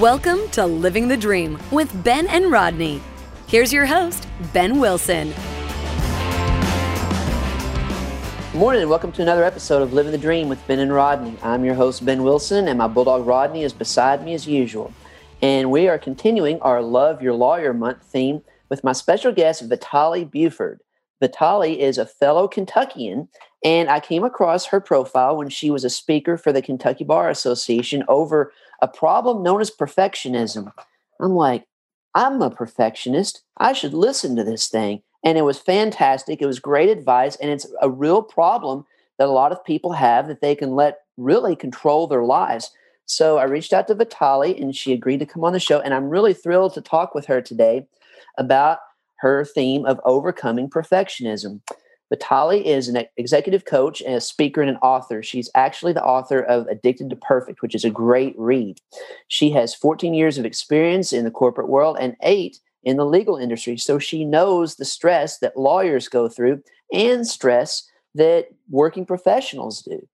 Welcome to Living the Dream with Ben and Rodney. Here's your host, Ben Wilson. Good morning and welcome to another episode of Living the Dream with Ben and Rodney. I'm your host, Ben Wilson, and my bulldog Rodney is beside me as usual. And we are continuing our Love Your Lawyer Month theme with my special guest, Vitale Buford. Vitale is a fellow Kentuckian, and I came across her profile when she was a speaker for the Kentucky Bar Association over a problem known as perfectionism. I'm like, I'm a perfectionist. I should listen to this thing. And it was fantastic. It was great advice. And it's a real problem that a lot of people have that they can let really control their lives. So I reached out to Vitale and she agreed to come on the show. And I'm really thrilled to talk with her today about her theme of overcoming perfectionism. Vitale is an executive coach and a speaker and an author. She's actually the author of Addicted to Perfect, which is a great read. She has 14 years of experience in the corporate world and eight in the legal industry. So she knows the stress that lawyers go through and stress that working professionals do.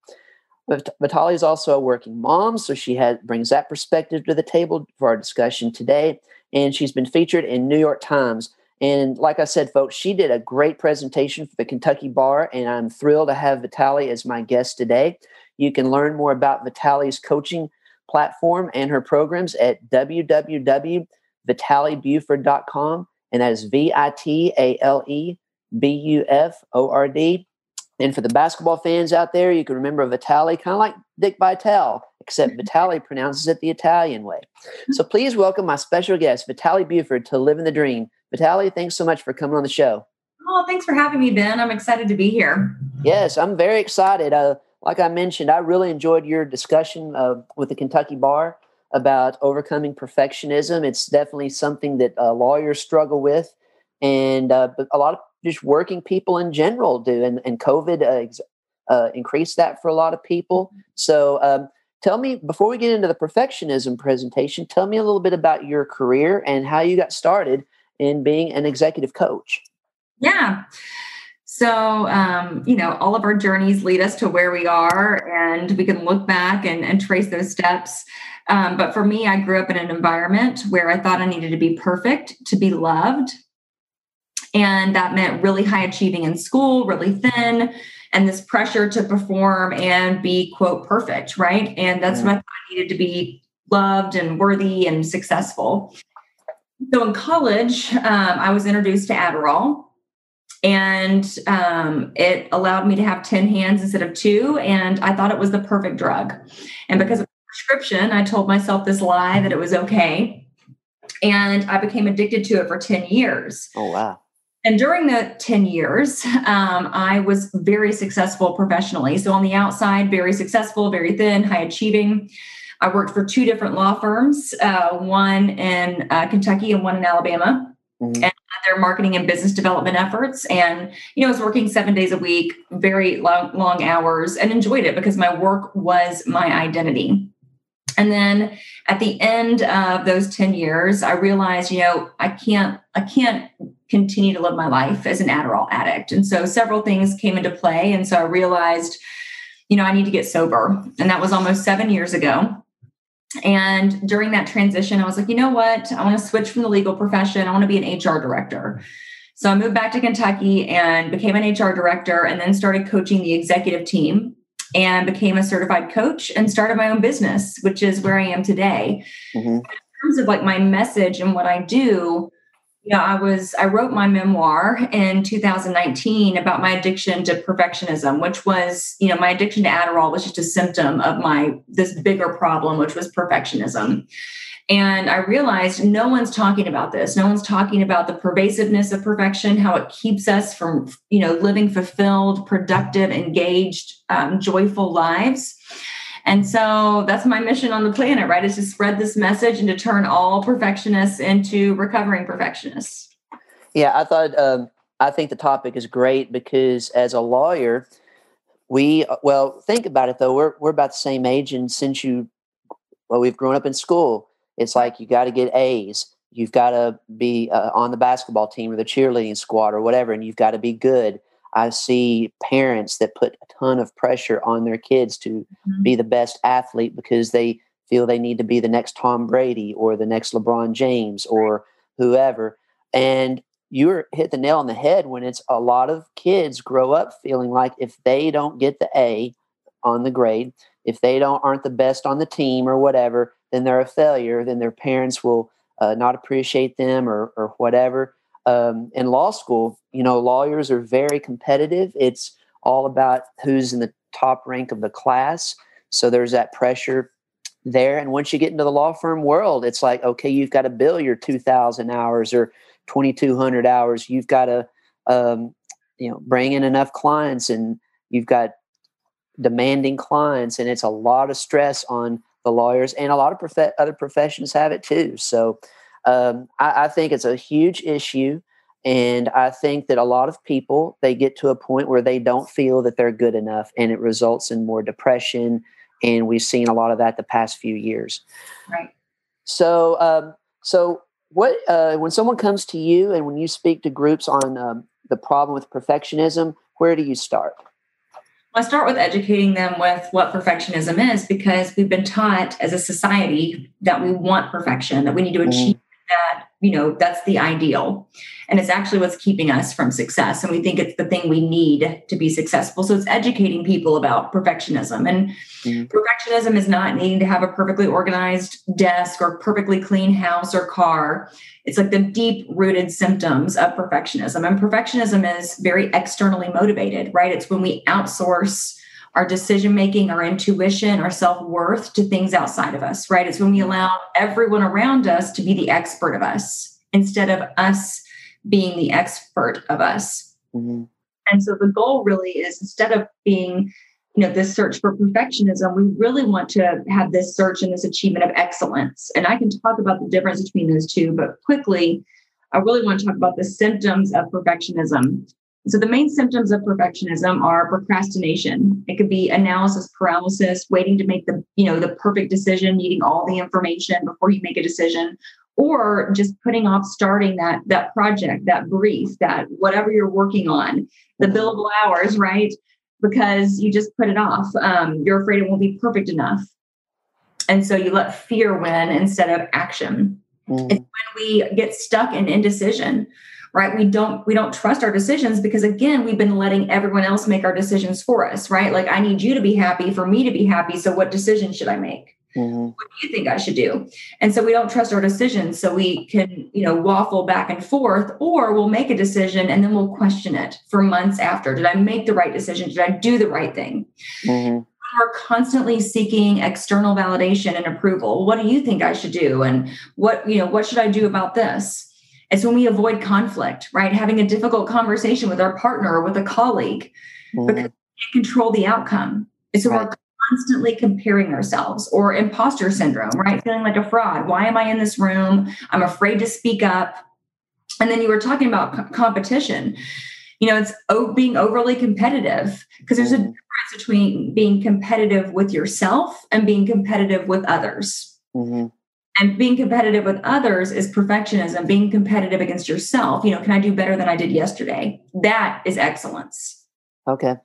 Vitale is also a working mom, so she has, brings that perspective to the table for our discussion today. And she's been featured in New York Times and like I said, folks, she did a great presentation for the Kentucky Bar, and I'm thrilled to have Vitale as my guest today. You can learn more about Vitale's coaching platform and her programs at www.vitalebuford.com, and that is V I T A L E B U F O R D. And for the basketball fans out there, you can remember Vitale, kind of like Dick Vitale, except Vitale pronounces it the Italian way. So please welcome my special guest, Vitale Buford, to Living the Dream. Vitale, thanks so much for coming on the show. Oh, thanks for having me, Ben. I'm excited to be here. Yes, I'm very excited. Uh, like I mentioned, I really enjoyed your discussion uh, with the Kentucky Bar about overcoming perfectionism. It's definitely something that uh, lawyers struggle with, and uh, but a lot of just working people in general do. And, and COVID uh, ex- uh, increased that for a lot of people. So, um, tell me before we get into the perfectionism presentation, tell me a little bit about your career and how you got started in being an executive coach? Yeah. So, um, you know, all of our journeys lead us to where we are, and we can look back and, and trace those steps. Um, but for me, I grew up in an environment where I thought I needed to be perfect to be loved. And that meant really high achieving in school, really thin, and this pressure to perform and be, quote, perfect, right? And that's yeah. what I thought I needed to be loved and worthy and successful. So in college, um, I was introduced to Adderall, and um, it allowed me to have 10 hands instead of two. And I thought it was the perfect drug. And because of the prescription, I told myself this lie that it was okay. And I became addicted to it for 10 years. Oh, wow. And during the 10 years, um, I was very successful professionally. So on the outside, very successful, very thin, high achieving. I worked for two different law firms, uh, one in uh, Kentucky and one in Alabama. Mm-hmm. And their marketing and business development efforts. And, you know, I was working seven days a week, very long, long hours, and enjoyed it because my work was my identity. And then at the end of those 10 years, I realized, you know, I can't, I can't continue to live my life as an Adderall addict. And so several things came into play. And so I realized, you know, I need to get sober. And that was almost seven years ago. And during that transition, I was like, you know what? I want to switch from the legal profession. I want to be an HR director. So I moved back to Kentucky and became an HR director and then started coaching the executive team and became a certified coach and started my own business, which is where I am today. Mm-hmm. In terms of like my message and what I do, yeah, I was I wrote my memoir in 2019 about my addiction to perfectionism, which was, you know, my addiction to Adderall was just a symptom of my this bigger problem, which was perfectionism. And I realized no one's talking about this. No one's talking about the pervasiveness of perfection, how it keeps us from, you know, living fulfilled, productive, engaged, um, joyful lives. And so that's my mission on the planet, right? Is to spread this message and to turn all perfectionists into recovering perfectionists. Yeah, I thought, um, I think the topic is great because as a lawyer, we, well, think about it though. We're, we're about the same age. And since you, well, we've grown up in school, it's like you got to get A's. You've got to be uh, on the basketball team or the cheerleading squad or whatever, and you've got to be good. I see parents that put a ton of pressure on their kids to mm-hmm. be the best athlete because they feel they need to be the next Tom Brady or the next LeBron James or whoever. And you're hit the nail on the head when it's a lot of kids grow up feeling like if they don't get the A on the grade, if they don't aren't the best on the team or whatever, then they're a failure. Then their parents will uh, not appreciate them or or whatever. Um, in law school, you know, lawyers are very competitive. It's all about who's in the top rank of the class. So there's that pressure there. And once you get into the law firm world, it's like, okay, you've got to bill your 2,000 hours or 2,200 hours. You've got to, um, you know, bring in enough clients and you've got demanding clients. And it's a lot of stress on the lawyers and a lot of prof- other professions have it too. So um, I, I think it's a huge issue. And I think that a lot of people, they get to a point where they don't feel that they're good enough and it results in more depression and we've seen a lot of that the past few years. Right. So, um, so what uh, when someone comes to you and when you speak to groups on um, the problem with perfectionism, where do you start? I start with educating them with what perfectionism is because we've been taught as a society that we want perfection, that we need to mm-hmm. achieve that you know that's the ideal. And it's actually what's keeping us from success. And we think it's the thing we need to be successful. So it's educating people about perfectionism. And mm-hmm. perfectionism is not needing to have a perfectly organized desk or perfectly clean house or car. It's like the deep rooted symptoms of perfectionism. And perfectionism is very externally motivated right? It's when we outsource our decision making, our intuition, our self worth to things outside of us, right? It's when we allow everyone around us to be the expert of us instead of us being the expert of us. Mm-hmm. And so the goal really is instead of being, you know, this search for perfectionism, we really want to have this search and this achievement of excellence. And I can talk about the difference between those two, but quickly, I really want to talk about the symptoms of perfectionism. So the main symptoms of perfectionism are procrastination. It could be analysis paralysis, waiting to make the, you know, the perfect decision, needing all the information before you make a decision, or just putting off starting that that project, that brief, that whatever you're working on, the billable hours, right? Because you just put it off. Um, you're afraid it won't be perfect enough. And so you let fear win instead of action. Mm. It's when we get stuck in indecision right? We don't we don't trust our decisions because again we've been letting everyone else make our decisions for us right? Like i need you to be happy for me to be happy so what decision should i make? Mm-hmm. what do you think i should do? And so we don't trust our decisions so we can you know waffle back and forth or we'll make a decision and then we'll question it for months after. Did i make the right decision? Did i do the right thing? Mm-hmm. We're constantly seeking external validation and approval. What do you think i should do? And what you know what should i do about this it's when we avoid conflict, right? Having a difficult conversation with our partner or with a colleague mm. because we can't control the outcome. It's when right. we're constantly comparing ourselves or imposter syndrome, right? Feeling like a fraud. Why am I in this room? I'm afraid to speak up. And then you were talking about co- competition. You know, it's o- being overly competitive because there's a mm-hmm. difference between being competitive with yourself and being competitive with others. Mm-hmm and being competitive with others is perfectionism being competitive against yourself you know can i do better than i did yesterday that is excellence okay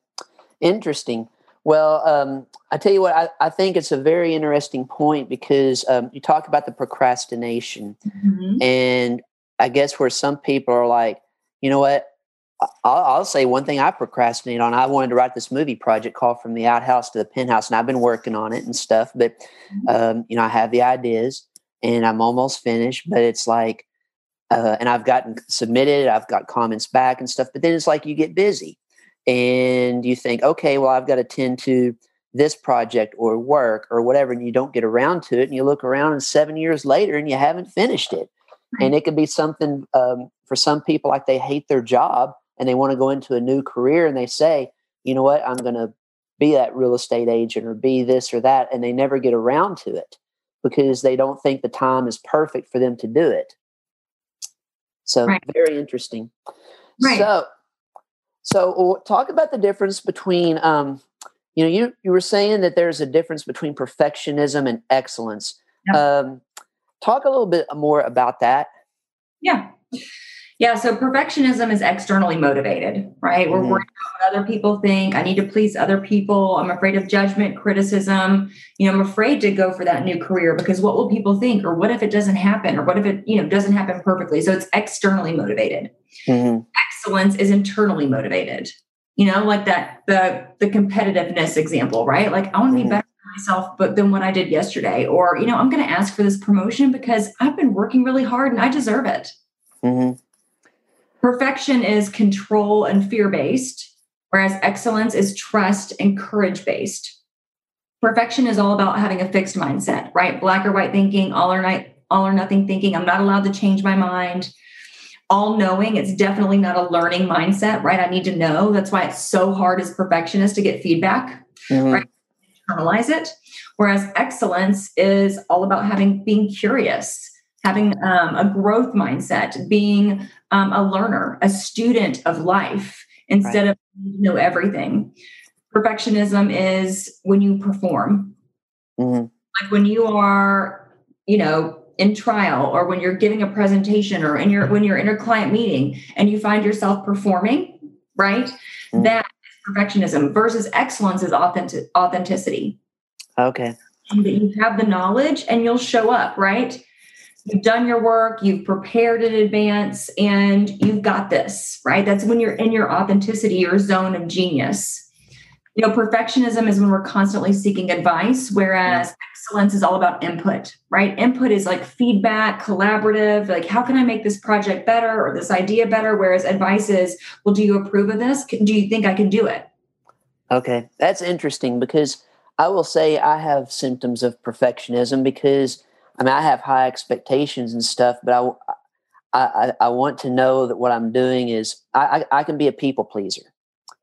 interesting well um, i tell you what I, I, think it's a very interesting point because um, you talk about the procrastination mm-hmm. and i guess where some people are like you know what I'll, I'll, say one thing I procrastinate on. I wanted to write this movie project called From the Outhouse to the Penthouse, and I've been working on it and stuff. But mm-hmm. um, you know, I have the ideas, and I'm almost finished, but it's like, uh, and I've gotten submitted, I've got comments back and stuff, but then it's like you get busy and you think, okay, well, I've got to tend to this project or work or whatever, and you don't get around to it, and you look around and seven years later and you haven't finished it. And it could be something um, for some people like they hate their job and they want to go into a new career and they say, you know what, I'm going to be that real estate agent or be this or that, and they never get around to it because they don't think the time is perfect for them to do it. So right. very interesting. Right. So, so talk about the difference between, um, you know, you you were saying that there's a difference between perfectionism and excellence. Yep. Um, talk a little bit more about that. Yeah. Yeah, so perfectionism is externally motivated, right? We're Mhm. worried about what other people think. I need to please other people. I'm afraid of judgment, criticism. You know, I'm afraid to go for that new career because what will people think? Or what if it doesn't happen? Or what if it, you know, doesn't happen perfectly? So it's externally motivated. Mhm. Excellence is internally motivated. You know, like that the the competitiveness example, right? Like I want to be Mhm. better for myself but than what I did yesterday. Or, you know, I'm going to ask for this promotion because I've been working really hard and I deserve it. Perfection is control and fear based, whereas excellence is trust and courage based. Perfection is all about having a fixed mindset, right? Black or white thinking, all or night, all or nothing thinking. I'm not allowed to change my mind. All knowing, it's definitely not a learning mindset, right? I need to know. That's why it's so hard as perfectionists to get feedback, Mhm. Right. internalize it. Whereas excellence is all about having being curious, having um, a growth mindset, being um, a learner, a student of life instead of know everything. Perfectionism is when you perform, Mhm. like when you are, you know, in trial or when you're giving a presentation or in your when you're in a client meeting and you find yourself performing, right? Mhm. That is perfectionism versus excellence is authentic authenticity. Okay. That you have the knowledge and you'll show up, right? You've done your work, you've prepared in advance, and you've got this, right? That's when you're in your authenticity, your zone of genius. You know, perfectionism is when we're constantly seeking advice, whereas excellence is all about input, right? Input is like feedback, collaborative, like how can I make this project better or this idea better? Whereas advice is, well, do you approve of this? Do you think I can do it? Okay, that's interesting because I will say I have symptoms of perfectionism because I mean I have high expectations and stuff, but I I, I, want to know that what I'm doing is I, I, I can be a people pleaser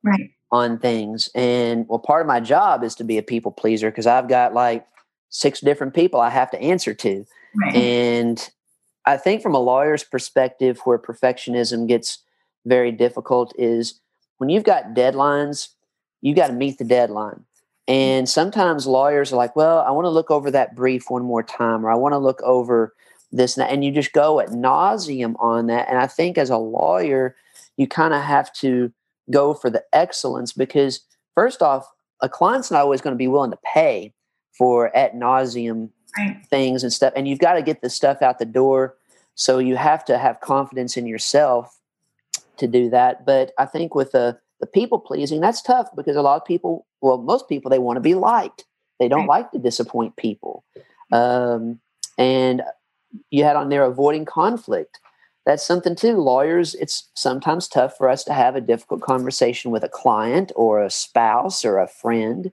Right. on things, and well, part of my job is to be a people pleaser because I've got like six different people I have to answer to, Right. and I think from a lawyer's perspective, where perfectionism gets very difficult is when you've got deadlines, you got to meet the deadline. And sometimes lawyers are like, well, I want to look over that brief one more time, or I want to look over this and that. And you just go ad nauseam on that. And I think as a lawyer, you kind of have to go for the excellence because, first off, a client's not always going to be willing to pay for ad nauseam right. things and stuff and you've got to get the stuff out the door so you have to have confidence in yourself to do that but i think with the the people pleasing that's tough because a lot of people well most people they want to be liked. They don't like to disappoint people. Um, and you had on there avoiding conflict. That's something too. Lawyers it's sometimes tough for us to have a difficult conversation with a client or a spouse or a friend.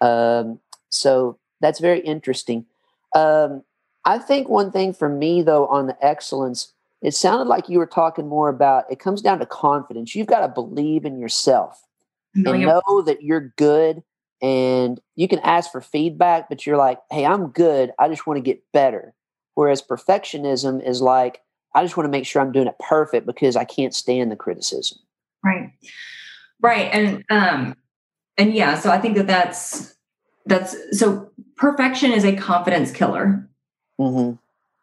Um, so that's very interesting. Um, I think one thing for me, though, on the excellence, it sounded like you were talking more about it comes down to confidence. You've got to believe in yourself and know that you're good. And you can ask for feedback, but you're like, hey, I'm good. I just want to get better. Whereas perfectionism is like, I just want to make sure I'm doing it perfect because I can't stand the criticism. right right and um and yeah so i think that that's that's so perfection is a confidence killer hmm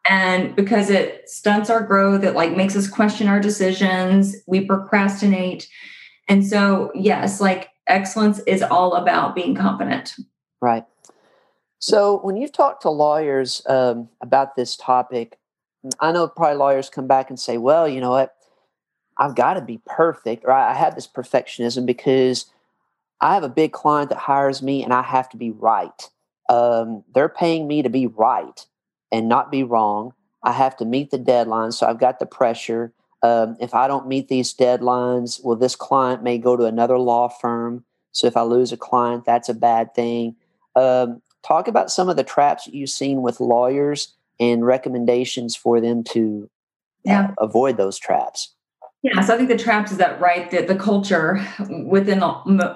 and because it stunts our growth it like makes us question our decisions we procrastinate and so yes like excellence is all about being confident Right. So when you've talked to lawyers um, about this topic, I know probably lawyers come back and say, well, you know what? I've got to be perfect, or I have this perfectionism because I have a big client that hires me and I have to be right. Um, they're paying me to be right and not be wrong. I have to meet the deadline, so I've got the pressure. Um, if I don't meet these deadlines, well, this client may go to another law firm. So if I lose a client, that's a bad thing. Um, talk about some of the traps that you've seen with lawyers and recommendations for them to uh, avoid those traps. yeah so i think the traps is that right that the culture within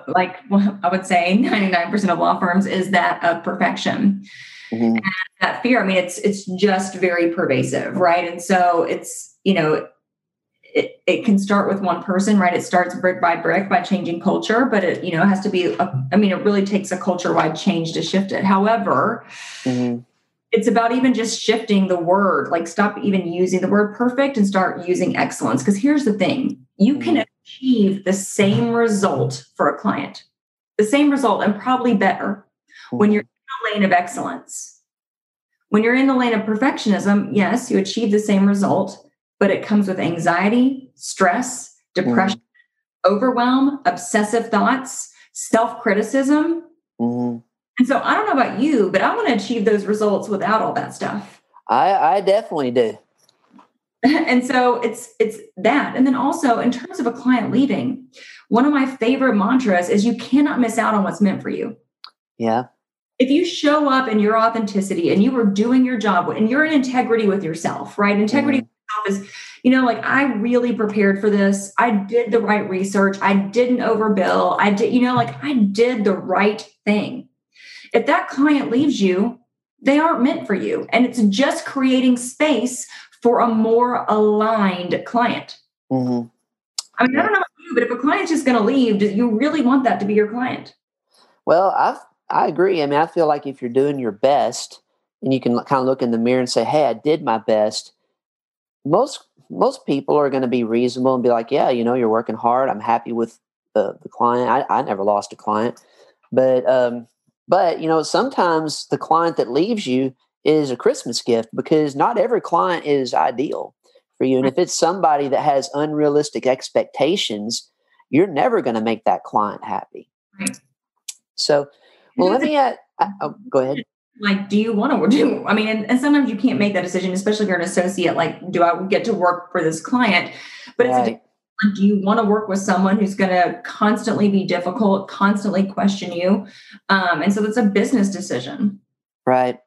like i would say 99% of law firms is that of perfection Mhm. that fear i mean it's it's just very pervasive right and so it's you know it, it can start with one person right it starts brick by brick by changing culture but it you know has to be a, i mean it really takes a culture wide change to shift it however Mhm. it's about even just shifting the word like stop even using the word perfect and start using excellence because here's the thing you can mm-hmm. achieve the same result for a client the same result and probably better when you're lane of excellence when you're in the lane of perfectionism yes you achieve the same result but it comes with anxiety stress depression mm-hmm. overwhelm obsessive thoughts self-criticism mm-hmm and so I don't know about you, but I want to achieve those results without all that stuff. I, I definitely do. and so it's it's that. And then also in terms of a client leaving, one of my favorite mantras is you cannot miss out on what's meant for you. Yeah. If you show up in your authenticity and you were doing your job and you're in integrity with yourself, right? Integrity mm-hmm. is, you know, like I really prepared for this. I did the right research. I didn't overbill. I did, you know, like I did the right thing if that client leaves you, they aren't meant for you. And it's just creating space for a more aligned client. Mm-hmm. I mean, I don't know about you, but if a client's just going to leave, do you really want that to be your client? Well, I I agree. I mean, I feel like if you're doing your best and you can kind of look in the mirror and say, "Hey, I did my best," most most people are going to be reasonable and be like, "Yeah, you know, you're working hard. I'm happy with the the client. I, I never lost a client, but um, but, you know, sometimes the client that leaves you is a Christmas gift because not every client is ideal for you. And if it's somebody that has unrealistic expectations, you're never going to make that client happy. Right. So, well, let me add, oh, go ahead. Like, do you want to do? I mean, and, and, sometimes you can't make that decision, especially if you're an associate. Like, do I get to work for this client? But right. it's a do you want to work with someone who's going to constantly be difficult, constantly question you? Um, and so that's a business decision. Right.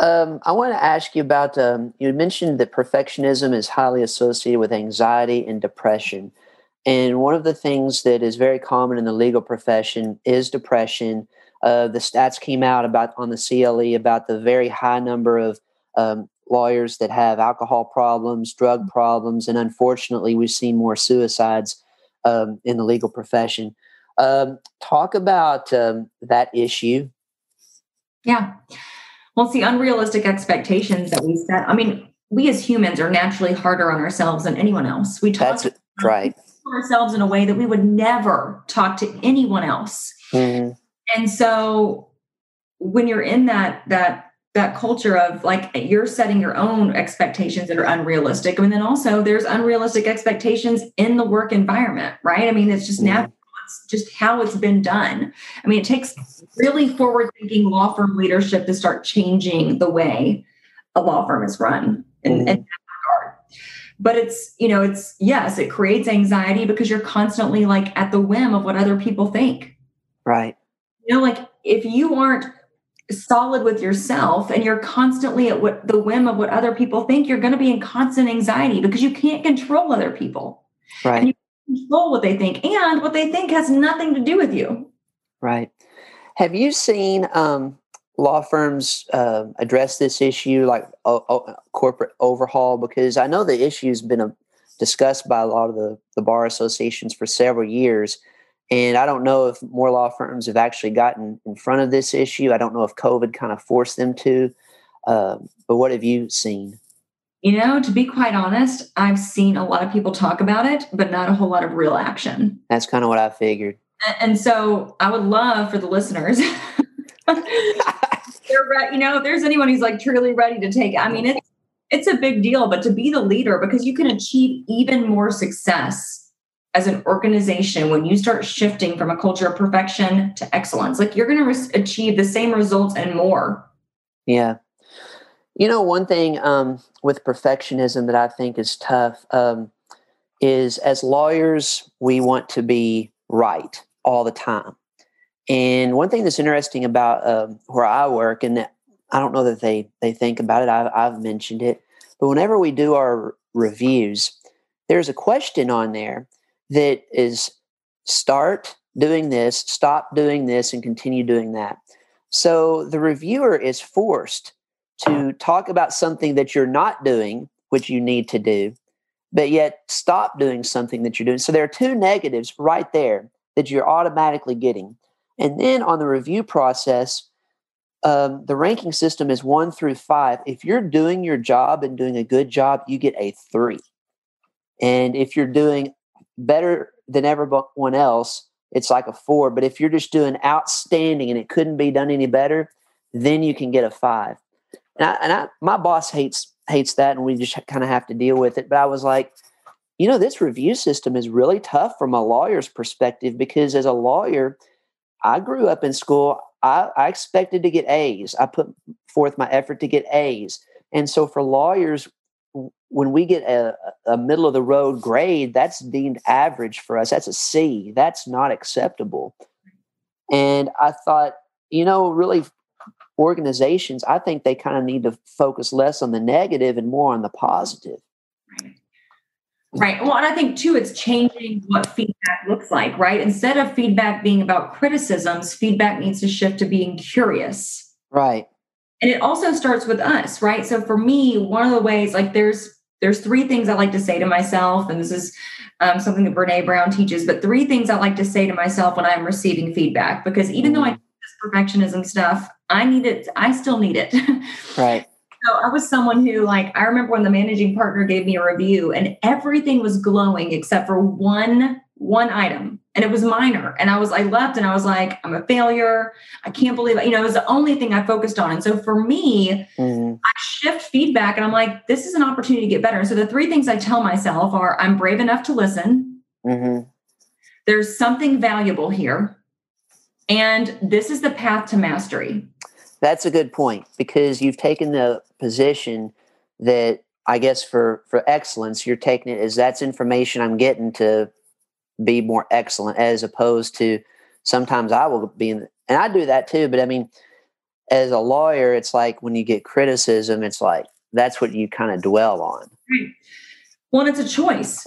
Um, I want to ask you about um, you mentioned that perfectionism is highly associated with anxiety and depression. And one of the things that is very common in the legal profession is depression. Uh, the stats came out about on the CLE about the very high number of um, lawyers that have alcohol problems, drug problems, and unfortunately, we've seen more suicides um, in the legal profession. Um, talk about um, that issue. Yeah. Well, it's the unrealistic expectations that we set. I mean, we as humans are naturally harder on ourselves than anyone else. We talk That's right. ourselves in a way that we would never talk to anyone else. Mm-hmm. And so when you're in that that that culture of like you're setting your own expectations that are unrealistic. I mean, then also there's unrealistic expectations in the work environment, right? I mean, it's just mm-hmm. natural. It's just how it's been done. I mean, it takes really forward thinking law firm leadership to start changing the way a law firm is run in, in that regard. But it's, you know, it's yes, it creates anxiety because you're constantly like at the whim of what other people think. Right. Know, like if you aren't solid with yourself and you're constantly at what the whim of what other people think, you're going to be in constant anxiety because you can't control other people. Right. And you control what they think, and what they think has nothing to do with you. Right. Have you seen um, law firms uh, address this issue, like corporate overhaul? Because I know the issue has been uh, discussed by a lot of the, the bar associations for several years and I don't know if more law firms have actually gotten in front of this issue. I don't know if COVID kind of forced them to. Um, but what have you seen? You know, to be quite honest, I've seen a lot of people talk about it, but not a whole lot of real action. That's kind of what I figured. And so I would love for the listeners. they're re- you know, if there's anyone who's like truly ready to take, I mean, it's it's a big deal, but to be the leader because you can achieve even more success as an organization when you start shifting from a culture of perfection to excellence like you're going to re- achieve the same results and more. Yeah. You know one thing um, with perfectionism that i think is tough um, is as lawyers we want to be right all the time. And one thing that's interesting about um, where i work and i don't know that they they think about it I've, I've mentioned it but whenever we do our reviews there's a question on there that is start doing this, stop doing this, and continue doing that. So the reviewer is forced to talk about something that you're not doing, which you need to do, but yet stop doing something that you're doing. So there are two negatives right there that you're automatically getting. And then on the review process, um, the ranking system is one through five. If you're doing your job and doing a good job, you get a three. And if you're doing better than everyone else, it's like a four. But if you're just doing outstanding and it couldn't be done any better, then you can get a five. And I, and I, my boss hates hates that, and we just kind of have to deal with it. But I was like, you know, this review system is really tough from a lawyer's perspective because as a lawyer, I grew up in school. I, I expected to get A's. I put forth my effort to get A's. And so for lawyers, when we get a, a middle of the road grade, that's deemed average for us. That's a C. That's not acceptable. And I thought, you know, really organizations, I think they kind of need to focus less on the negative and more on the positive. Right. Right. Well, and I think too, it's changing what feedback looks like, right? Instead of feedback being about criticisms, feedback needs to shift to being curious. Right. And it also starts with us, right? So for me, one of the ways, like there's there's three things I like to say to myself, and this is um, something that Brene Brown teaches, but three things I like to say to myself when I'm receiving feedback, because even though I mm-hmm. do this perfectionism stuff, I need it, I still need it. Right. So I was someone who, like, I remember when the managing partner gave me a review and everything was glowing except for one one item and it was minor. And i was i left and i was like i'm a failure. I can't believe it you know it was the only thing i focused on. And so for me mm-hmm. i shift feedback and i'm like this is an opportunity to get better. And so the three things i tell myself are i'm brave enough to listen. Mm-hmm. there's something valuable here. And this is the path to mastery. That's a good point because you've taken the position that I guess for for excellence, you're taking it as that's information I'm getting to be more excellent, as opposed to sometimes I will be in, and I do that too. But I mean, as a lawyer, it's like when you get criticism, it's like that's what you kind of dwell on. Right. Well, it's a choice.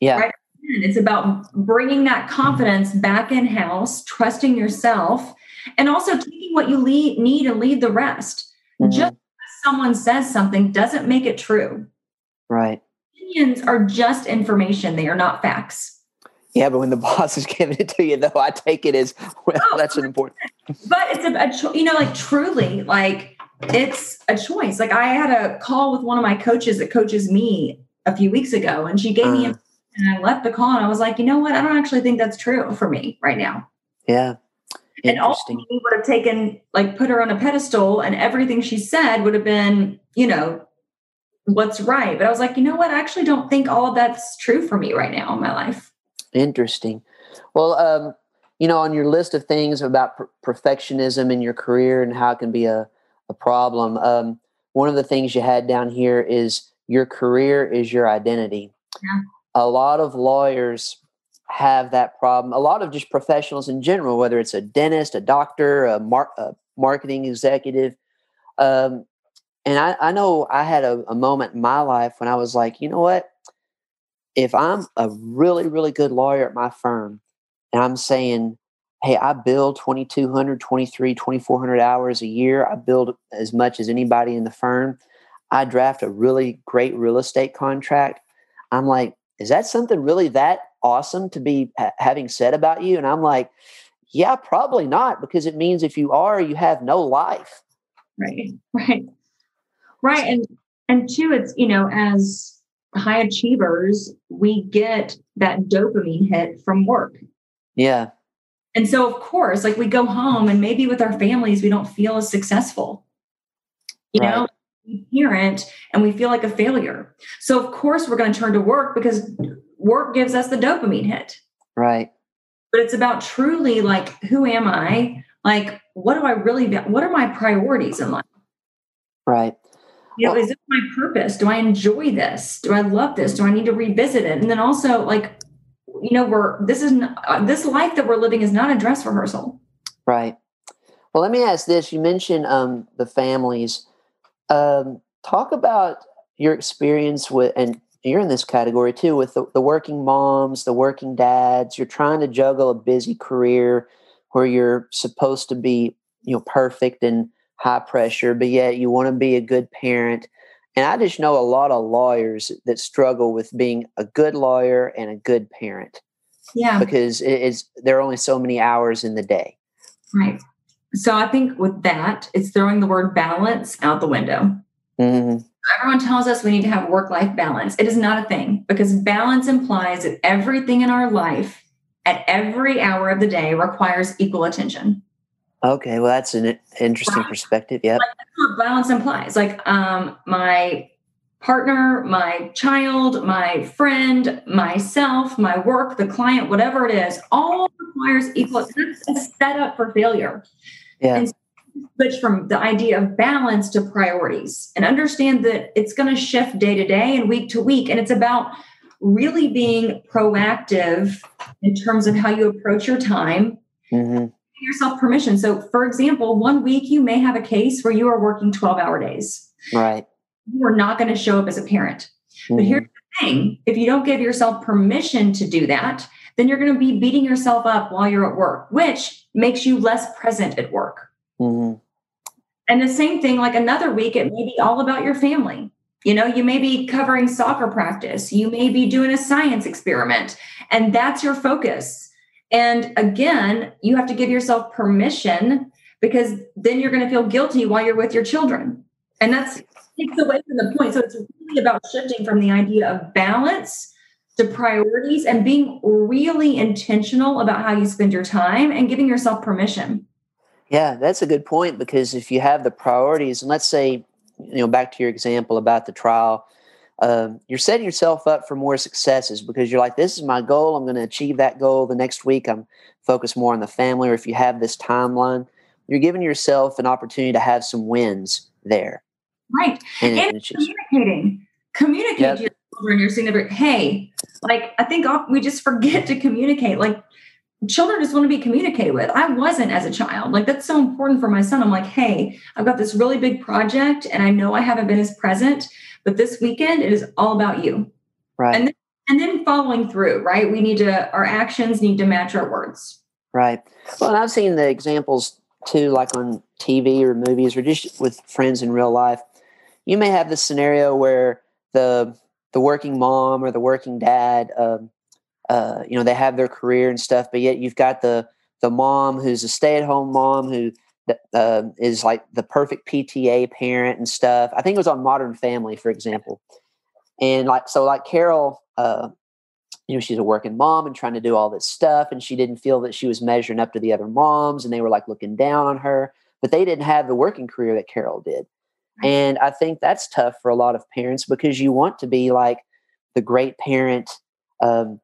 Yeah. Right? It's about bringing that confidence back in house, trusting yourself, and also taking what you lead, need and lead the rest. Mm-hmm. Just someone says something doesn't make it true. Right. Opinions are just information, they are not facts. Yeah, but when the boss is giving it to you, though, I take it as well. Oh, that's an important. But it's a, a cho- you know, like truly, like it's a choice. Like I had a call with one of my coaches that coaches me a few weeks ago, and she gave uh, me, a, and I left the call, and I was like, you know what? I don't actually think that's true for me right now. Yeah, and ultimately would have taken like put her on a pedestal and everything she said would have been you know what's right but i was like you know what i actually don't think all of that's true for me right now in my life interesting well um you know on your list of things about per- perfectionism in your career and how it can be a, a problem um one of the things you had down here is your career is your identity yeah. a lot of lawyers have that problem. A lot of just professionals in general, whether it's a dentist, a doctor, a, mar- a marketing executive. Um, and I, I, know I had a, a moment in my life when I was like, you know what? If I'm a really, really good lawyer at my firm and I'm saying, hey, I bill 2,200, 23, 2,400 hours a year, I build as much as anybody in the firm, I draft a really great real estate contract. I'm like, is that something really that awesome to be ha- having said about you? And I'm like, yeah, probably not, because it means if you are, you have no life. Right, right, right. And and two, it's you know, as high achievers, we get that dopamine hit from work. Yeah. And so, of course, like we go home and maybe with our families, we don't feel as successful. You right. know, we parent and we feel like a failure. So, of course, we're going to turn to work because work gives us the dopamine hit. Right. But it's about truly like, who am I? Like, what do I really, what are my priorities in life? Right. You know, well, is this my purpose? Do I enjoy this? Do I love this? Do I need to revisit it? And then also, like, you know, we're this is uh, this life that we're living is not a dress rehearsal. Right. Well, let me ask this. You mentioned um, the families. Um, talk about your experience with, and you're in this category too with the, the, working moms, the working dads. You're trying to juggle a busy career where you're supposed to be, you know, perfect and high pressure, but yet you want to be a good parent. And I just know a lot of lawyers that struggle with being a good lawyer and a good parent. Yeah. Because it's there are only so many hours in the day. Right. So I think with that, it's throwing the word balance out the window. Mm-hmm. Everyone tells us we need to have work life balance. It is not a thing because balance implies that everything in our life at every hour of the day requires equal attention. Okay, well, that's an interesting right. perspective. Yeah, like, what balance implies. Like, um, my partner, my child, my friend, myself, my work, the client, whatever it is, all requires equal. That's a setup for failure. Yeah. And switch from the idea of balance to priorities and understand that it's going to shift day to day and week to week. And it's about really being proactive in terms of how you approach your time. Mm-hmm. Yourself permission. So, for example, one week you may have a case where you are working 12 hour days. Right. You are not going to show up as a parent. Mm-hmm. But here's the thing if you don't give yourself permission to do that, then you're going to be beating yourself up while you're at work, which makes you less present at work. Mm-hmm. And the same thing, like another week, it may be all about your family. You know, you may be covering soccer practice, you may be doing a science experiment, and that's your focus. And again, you have to give yourself permission because then you're going to feel guilty while you're with your children. And that's takes away from the point. So it's really about shifting from the idea of balance to priorities and being really intentional about how you spend your time and giving yourself permission. Yeah, that's a good point because if you have the priorities, and let's say, you know, back to your example about the trial, um, you're setting yourself up for more successes because you're like, this is my goal. I'm going to achieve that goal. The next week, I'm focused more on the family. Or if you have this timeline, you're giving yourself an opportunity to have some wins there. Right. And, and, communicating. Communicate yep. to your children, your significant. Hey, like I think we just forget to communicate. Like children just want to be communicated with. I wasn't as a child. Like that's so important for my son. I'm like, hey, I've got this really big project and I know I haven't been as present, but this weekend it is all about you. Right. And then, and then following through, right? We need to our actions need to match our words. Right. Well, I've seen the examples too, like on TV or movies or just with friends in real life. You may have this scenario where the the working mom or the working dad um, uh, you know they have their career and stuff but yet you've got the the mom who's a stay-at-home mom who uh, is like the perfect pta parent and stuff. I think it was on modern family for example. And like so like carol uh, you know she's a working mom and trying to do all this stuff and she didn't feel that she was measuring up to the other moms and they were like looking down on her but they didn't have the working career that carol did. And i think that's tough for a lot of parents because you want to be like the great parent um,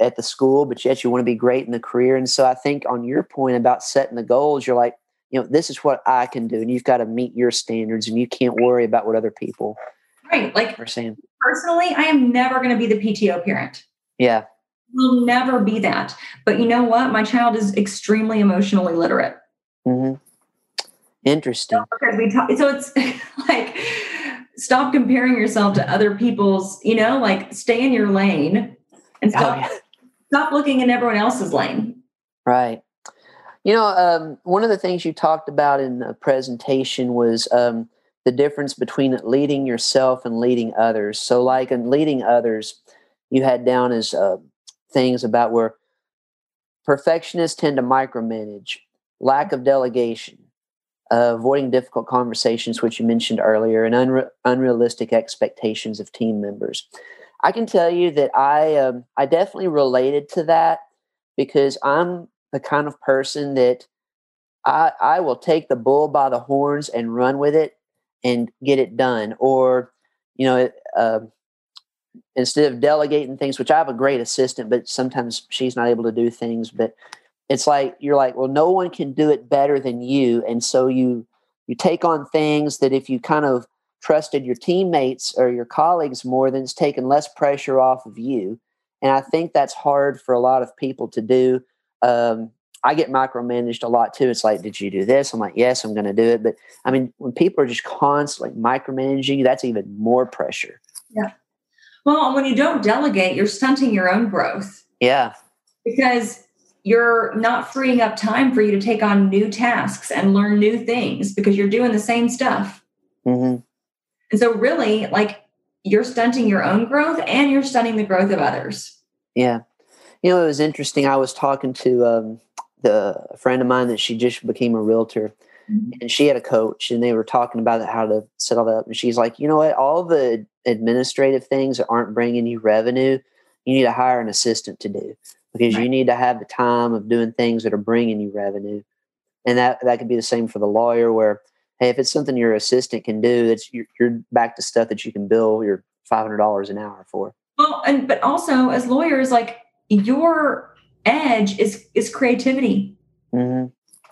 at the school, but yet you want to be great in the career. And so I think on your point about setting the goals, you're like, you know, this is what I can do, and you've got to meet your standards, and you can't worry about what other people right like are saying. Personally, I am never going to be the PTO parent. Yeah, will never be that. But you know what? My child is extremely emotionally literate. Mm-hmm. Interesting. So, we talk, so it's like stop comparing yourself to other people's. You know, like stay in your lane and oh, stop, oh, yeah. stop looking in everyone else's lane. Right. You know, um, one of the things you talked about in the presentation was um, the difference between leading yourself and leading others. So, like in leading others, you had down as uh, things about where perfectionists tend to micromanage, lack of delegation, uh, avoiding difficult conversations, which you mentioned earlier, and unre- unrealistic expectations of team members. I can tell you that I um, I definitely related to that because I'm the kind of person that I I will take the bull by the horns and run with it and get it done. Or you know, uh, instead of delegating things, which I have a great assistant, but sometimes she's not able to do things. But it's like you're like, well, no one can do it better than you, and so you you take on things that if you kind of trusted your teammates or your colleagues more, then it's taken less pressure off of you. And I think that's hard for a lot of people to do. Um, I get micromanaged a lot too. It's like, did you do this? I'm like, yes, I'm going to do it. But I mean, when people are just constantly micromanaging you, that's even more pressure. Yeah. Well, when you don't delegate, you're stunting your own growth. Yeah. Because you're not freeing up time for you to take on new tasks and learn new things because you're doing the same stuff. Mm-hmm. And so, really, like you're stunting your own growth and you're stunting the growth of others. Yeah. You know, it was interesting. I was talking to um, the a friend of mine that she just became a realtor, mm-hmm. and she had a coach, and they were talking about how to set all that up. And she's like, you know what, all the administrative things that aren't bringing you revenue, you need to hire an assistant to do because right. you need to have the time of doing things that are bringing you revenue, and that that could be the same for the lawyer where. Hey, if it's something your assistant can do, it's you're, you're back to stuff that you can bill your five hundred dollars an hour for. Well, and but also as lawyers, like your edge is is creativity mm-hmm.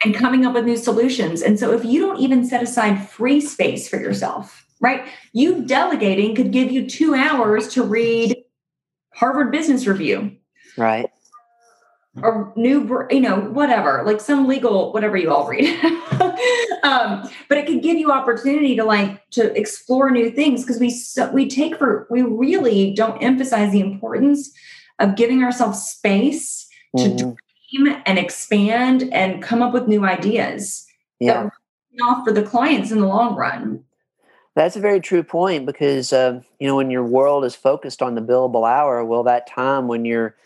and coming up with new solutions. And so if you don't even set aside free space for yourself, right? You delegating could give you two hours to read Harvard Business Review. Right. Or new, you know, whatever, like some legal, whatever you all read. um, but it could give you opportunity to like to explore new things because we so, we take for we really don't emphasize the importance of giving ourselves space mm-hmm. to dream and expand and come up with new ideas yeah. that off for the clients in the long run. That's a very true point because uh, you know when your world is focused on the billable hour, well, that time when you're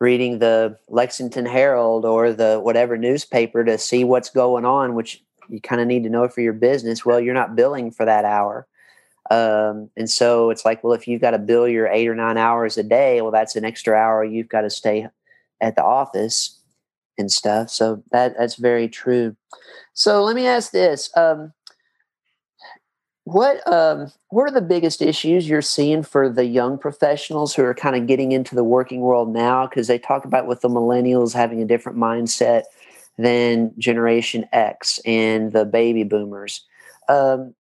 reading the Lexington Herald or the whatever newspaper to see what's going on, which you kind of need to know for your business. Well, you're not billing for that hour. Um, and so it's like, well, if you've got to bill your eight or nine hours a day, well, that's an extra hour you've got to stay at the office and stuff. So that that's very true. So let me ask this: um, what um, what are the biggest issues you're seeing for the young professionals who are kind of getting into the working world now? Because they talk about with the millennials having a different mindset than Generation X and the baby boomers. Um,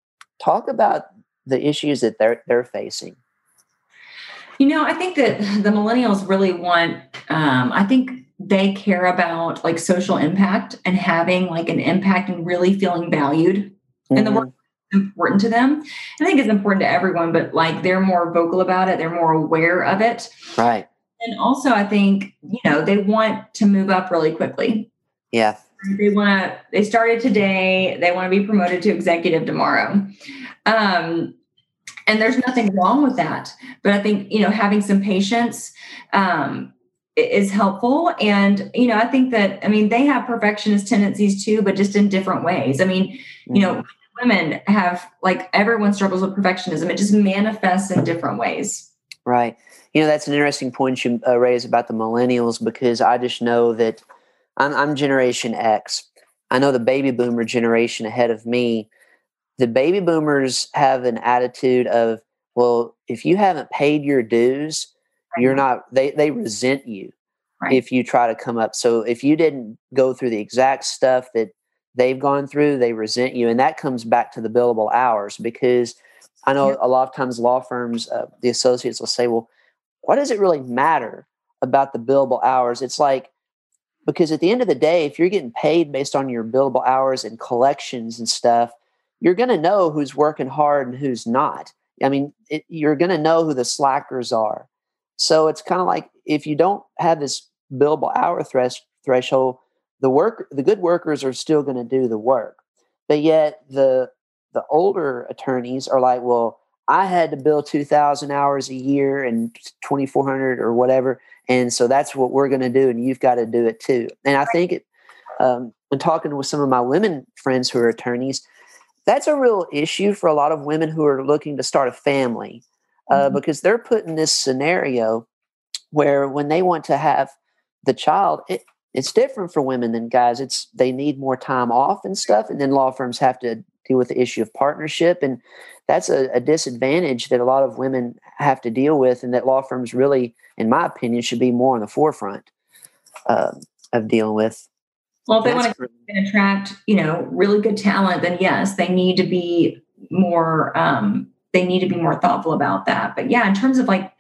talk about the issues that they're they're facing? You know, I think that the millennials really want. Um, I think they care about like social impact and having like an impact and really feeling valued mm-hmm. in the work important to them. I think it's important to everyone, but like they're more vocal about it, they're more aware of it. Right. And also I think, you know, they want to move up really quickly. Yeah. They want to they started today, they want to be promoted to executive tomorrow. Um, and there's nothing wrong with that. But I think, you know, having some patience um, is helpful. And, you know, I think that, I mean, they have perfectionist tendencies too, but just in different ways. I mean, you know, mm-hmm. women have like everyone struggles with perfectionism, it just manifests in different ways. Right. You know, that's an interesting point you uh, raise about the millennials because I just know that I'm, I'm Generation X. I know the baby boomer generation ahead of me the baby boomers have an attitude of, well, if you haven't paid your dues, right. you're not, they, they resent you right. if you try to come up. So if you didn't go through the exact stuff that they've gone through, they resent you. And that comes back to the billable hours because I know yeah. a lot of times law firms, uh, the associates will say, well, what does it really matter about the billable hours? It's like, because at the end of the day, if you're getting paid based on your billable hours and collections and stuff, you're going to know who's working hard and who's not. I mean, it, you're going to know who the slackers are. So it's kind of like if you don't have this billable hour thresh, threshold, the work, the good workers are still going to do the work, but yet the the older attorneys are like, well, I had to bill two thousand hours a year and twenty four hundred or whatever, and so that's what we're going to do, and you've got to do it too. And I think it. Um, when talking with some of my women friends who are attorneys, that's a real issue for a lot of women who are looking to start a family uh, mm-hmm. because they're put in this scenario where when they want to have the child it, it's different for women than guys it's they need more time off and stuff and then law firms have to deal with the issue of partnership and that's a, a disadvantage that a lot of women have to deal with and that law firms really in my opinion should be more on the forefront uh, of dealing with well, if they want to attract, you know, really good talent, then yes, they need to be more. Um, they need to be more thoughtful about that. But yeah, in terms of like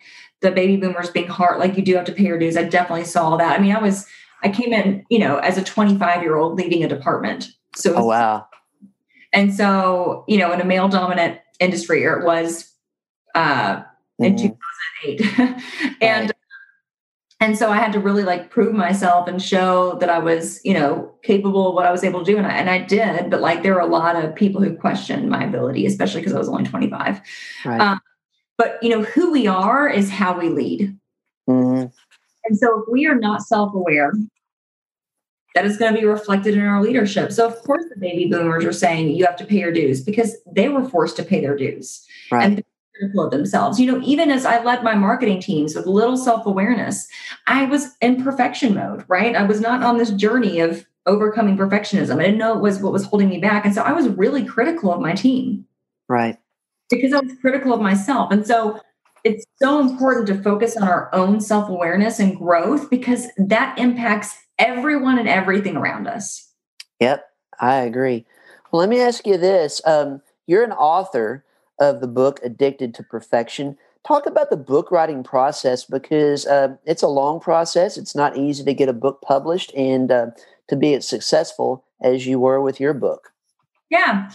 the baby boomers being hard, like you do have to pay your dues. I definitely saw that. I mean, I was, I came in, you know, as a 25 year old leading a department. So, oh wow. And so, you know, in a male dominant industry, or it was uh, in mm-hmm. 2008, and right and so I had to really like prove myself and show that I was, you know, capable of what I was able to do. And I, and I did, but like there were a lot of people who questioned my ability, especially because I was only 25. Right. Um, but, you know, who we are is how we lead. Mm-hmm. And so if we are not self aware that is going to be reflected in our leadership. So, of course, the baby boomers are saying you have to pay your dues because they were forced to pay their dues. Right. And critical of themselves. You know, even as I led my marketing teams with little self awareness, I was in perfection mode, right? I was not on this journey of overcoming perfectionism. I didn't know it was what was holding me back. And so I was really critical of my team. Right. Because I was critical of myself. And so it's so important to focus on our own self awareness and growth because that impacts everyone and everything around us. Yep, I agree. Well, let me ask you this. Um, you're an author of the book Addicted to Perfection. Talk about the book writing process because uh, it's a long process. It's not easy to get a book published and uh, to be as successful as you were with your book. Yeah.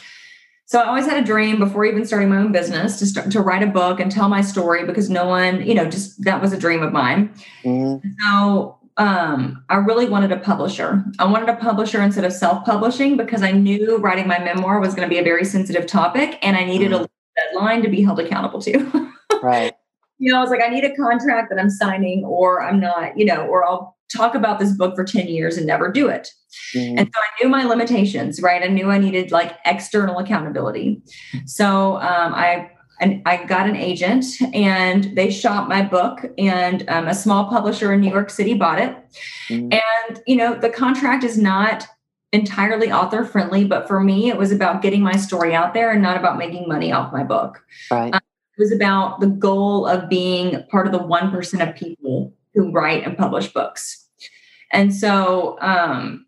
So I always had a dream before even starting my own business to start to write a book and tell my story because no one, you know, just that was a dream of mine. Mm-hmm. So um, I really wanted a publisher. I wanted a publisher instead of self-publishing because I knew writing my memoir was going to be a very sensitive topic and I needed mm-hmm. a deadline to be held accountable to. right. You know, I was like, I need a contract that I'm signing or I'm not, you know, or I'll talk about this book for 10 years and never do it. Mm-hmm. And so I knew my limitations, right? I knew I needed like external accountability. So um, I and I got an agent and they shot my book and um, a small publisher in New York City bought it. Mm-hmm. And, you know, the contract is not entirely author friendly, but for me, it was about getting my story out there and not about making money off my book. Right. Um, it was about the goal of being part of the 1% of people who write and publish books. And so, um,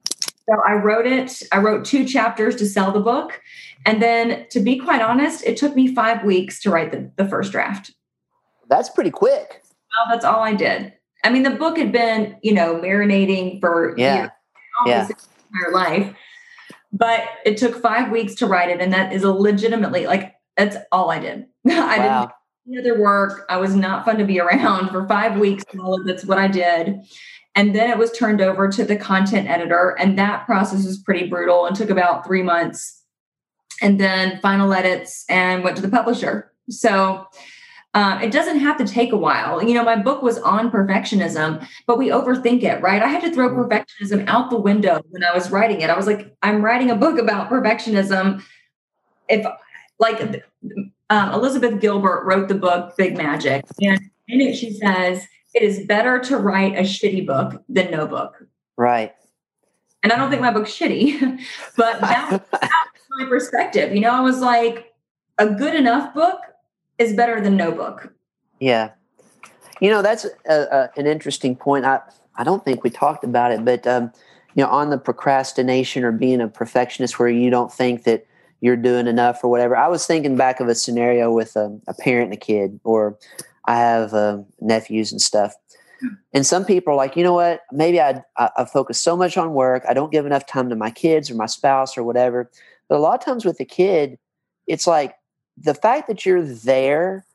so I wrote it, I wrote two chapters to sell the book. And then to be quite honest, it took me five weeks to write the, the first draft. That's pretty quick. Well, that's all I did. I mean, the book had been, you know, marinating for yeah. years, yeah entire life. But it took five weeks to write it. And that is a legitimately like, that's all I did. I wow. didn't do any other work. I was not fun to be around for five weeks. That's what I did. And then it was turned over to the content editor. And that process was pretty brutal and took about three months. And then final edits and went to the publisher. So uh, it doesn't have to take a while. You know, my book was on perfectionism, but we overthink it, right? I had to throw perfectionism out the window when I was writing it. I was like, I'm writing a book about perfectionism. If, like, um, Elizabeth Gilbert wrote the book Big Magic, and in it she says, it is better to write a shitty book than no book. Right. And I don't think my book's shitty, but that, that was my perspective. You know, I was like, a good enough book is better than no book. Yeah. You know, that's a, a, an interesting point. I, I don't think we talked about it, but, um, you know, on the procrastination or being a perfectionist where you don't think that you're doing enough or whatever. I was thinking back of a scenario with a, a parent and a kid, or I have uh, nephews and stuff. And some people are like, you know what? Maybe I, I, I focus so much on work, I don't give enough time to my kids or my spouse or whatever. But a lot of times with a kid, it's like the fact that you're there,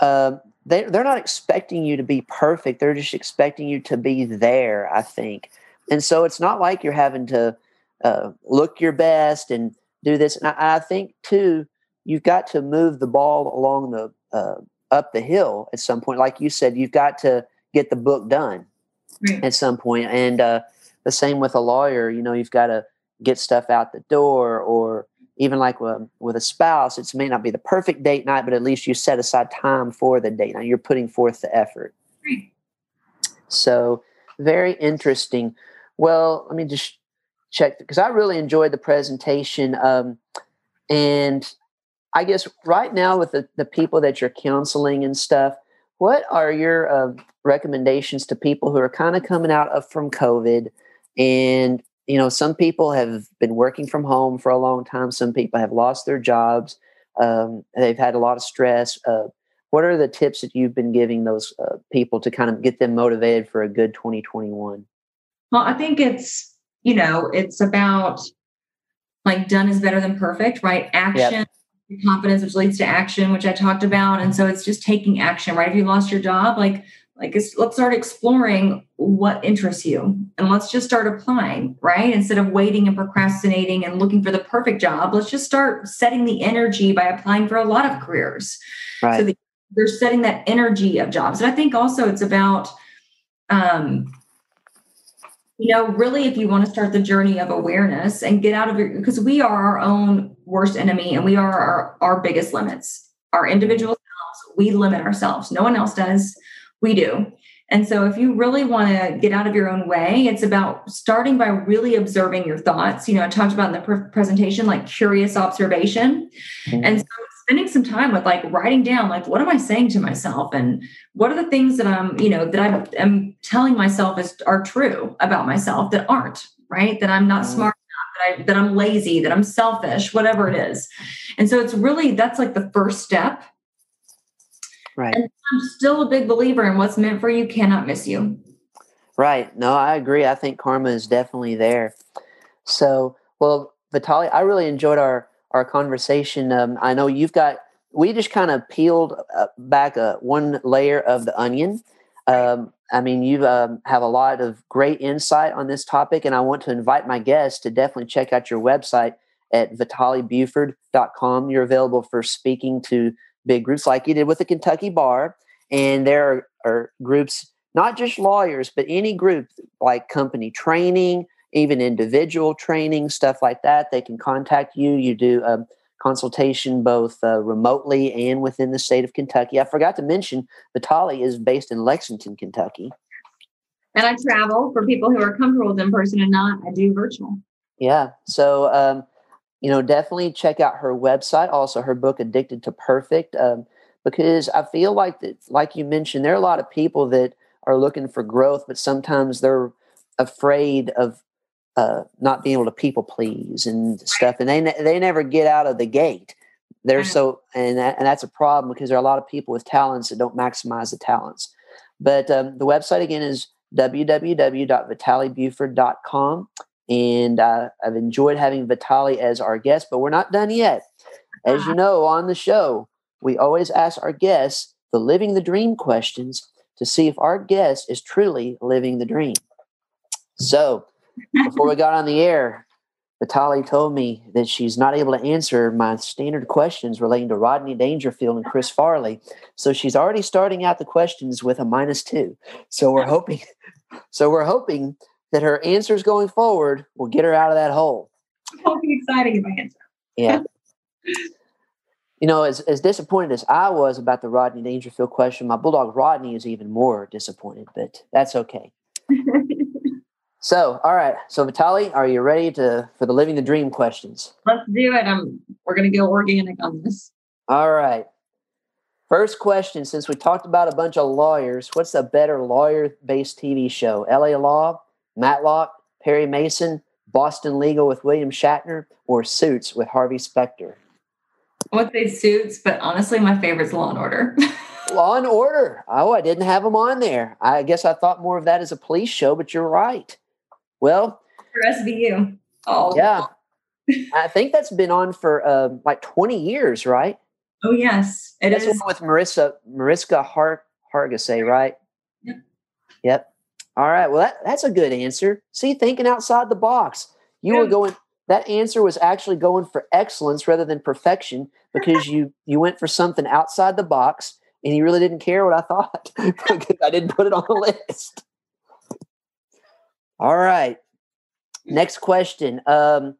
uh, they, they're not expecting you to be perfect. They're just expecting you to be there, I think. And so it's not like you're having to uh, look your best and do this. And I, I, think, too, you've got to move the ball along the uh, up the hill at some point. Like you said, you've got to get the book done right. at some point. And uh, the same with a lawyer, you know, you've got to get stuff out the door or even like with, with a spouse, it may not be the perfect date night, but at least you set aside time for the date night. You're putting forth the effort. So, very interesting. Well, let me just check because I really enjoyed the presentation. Um, and I guess right now, with the, the people that you're counseling and stuff, what are your uh, recommendations to people who are kind of coming out of from COVID and you know, some people have been working from home for a long time. Some people have lost their jobs. Um, they've had a lot of stress. Uh, what are the tips that you've been giving those uh, people to kind of get them motivated for a good 2021? Well, I think it's, you know, it's about like done is better than perfect, right? Action, yep. Confidence, which leads to action, which I talked about. And so it's just taking action, right? If you lost your job, like like let's start exploring what interests you and let's just start applying right instead of waiting and procrastinating and looking for the perfect job let's just start setting the energy by applying for a lot of careers right. so they're setting that energy of jobs and i think also it's about um, you know, really, if you want to start the journey of awareness and get out of it, because we are our own worst enemy and we are our, our biggest limits. Our individual selves, we limit ourselves. No one else does. We do. And so, if you really want to get out of your own way, it's about starting by really observing your thoughts. You know, I talked about in the pr- presentation, like curious observation. Mm-hmm. And so, spending some time with like writing down like what am i saying to myself and what are the things that i'm you know that i am telling myself is are true about myself that aren't right that i'm not mm-hmm. smart I, that i'm lazy that i'm selfish whatever it is. And so it's really that's like the first step. Right. And i'm still a big believer in what's meant for you cannot miss you. Right. No i agree. I think karma is definitely there. So well Vitale i really enjoyed our our conversation. Um, I know you've got. We just kind of peeled uh, back a one layer of the onion. Um, I mean, you um, have a lot of great insight on this topic, and I want to invite my guests to definitely check out your website at vitalebuford.com. You're available for speaking to big groups like you did with the Kentucky Bar, and there are, are groups not just lawyers, but any group like company training, even individual training, stuff like that. They can contact you. You do a consultation both uh, remotely and within the state of Kentucky. I forgot to mention, Vitale is based in Lexington, Kentucky. And I travel for people who are comfortable with in person and not. I do virtual. Yeah. So, um, you know, definitely check out her website. Also, her book, Addicted to Perfect, um, because I feel like that, like you mentioned, there are a lot of people that are looking for growth, but sometimes they're afraid of uh, not being able to people please and stuff, and they ne- they never get out of the gate. They're so, and that, and that's a problem because there are a lot of people with talents that don't maximize the talents. But um, the website again is www.vitalebuford.com, and uh, I've enjoyed having Vitale as our guest. But we're not done yet. As you uh-huh. know, on the show, we always ask our guests the living the dream questions to see if our guest is truly living the dream. So before we got on the air, Vitale told me that she's not able to answer my standard questions relating to Rodney Dangerfield and Chris Farley. So she's already starting out the questions with a minus two. So we're hoping, so we're hoping that her answers going forward will get her out of that hole. It'll be exciting if I answer. Yeah. you know, as, as disappointed as I was about the Rodney Dangerfield question, my bulldog Rodney is even more disappointed, but that's okay. So, all right. So, Vitale, are you ready to for the living the dream questions? Let's do it. I'm. We're going to go organic on this. All right. First question: Since we talked about a bunch of lawyers, what's a better lawyer-based TV show? L.A. Law, Matlock, Perry Mason, Boston Legal with William Shatner, or Suits with Harvey Specter? I would say Suits, but honestly, my favorite's Law and Order. Law and Order. Oh, I didn't have them on there. I guess I thought more of that as a police show, but you're right. Well, for SVU. Oh, yeah. I think that's been on for uh, like 20 years, right? Oh, yes. It that's is. with Marissa, Mariska Har- Hargitay, right? Yep. Yep. All right. Well, that, that's a good answer. See, thinking outside the box. You yeah. were going, that answer was actually going for excellence rather than perfection because you you went for something outside the box and you really didn't care what I thought because I didn't put it on the list. All right. Next question. Um,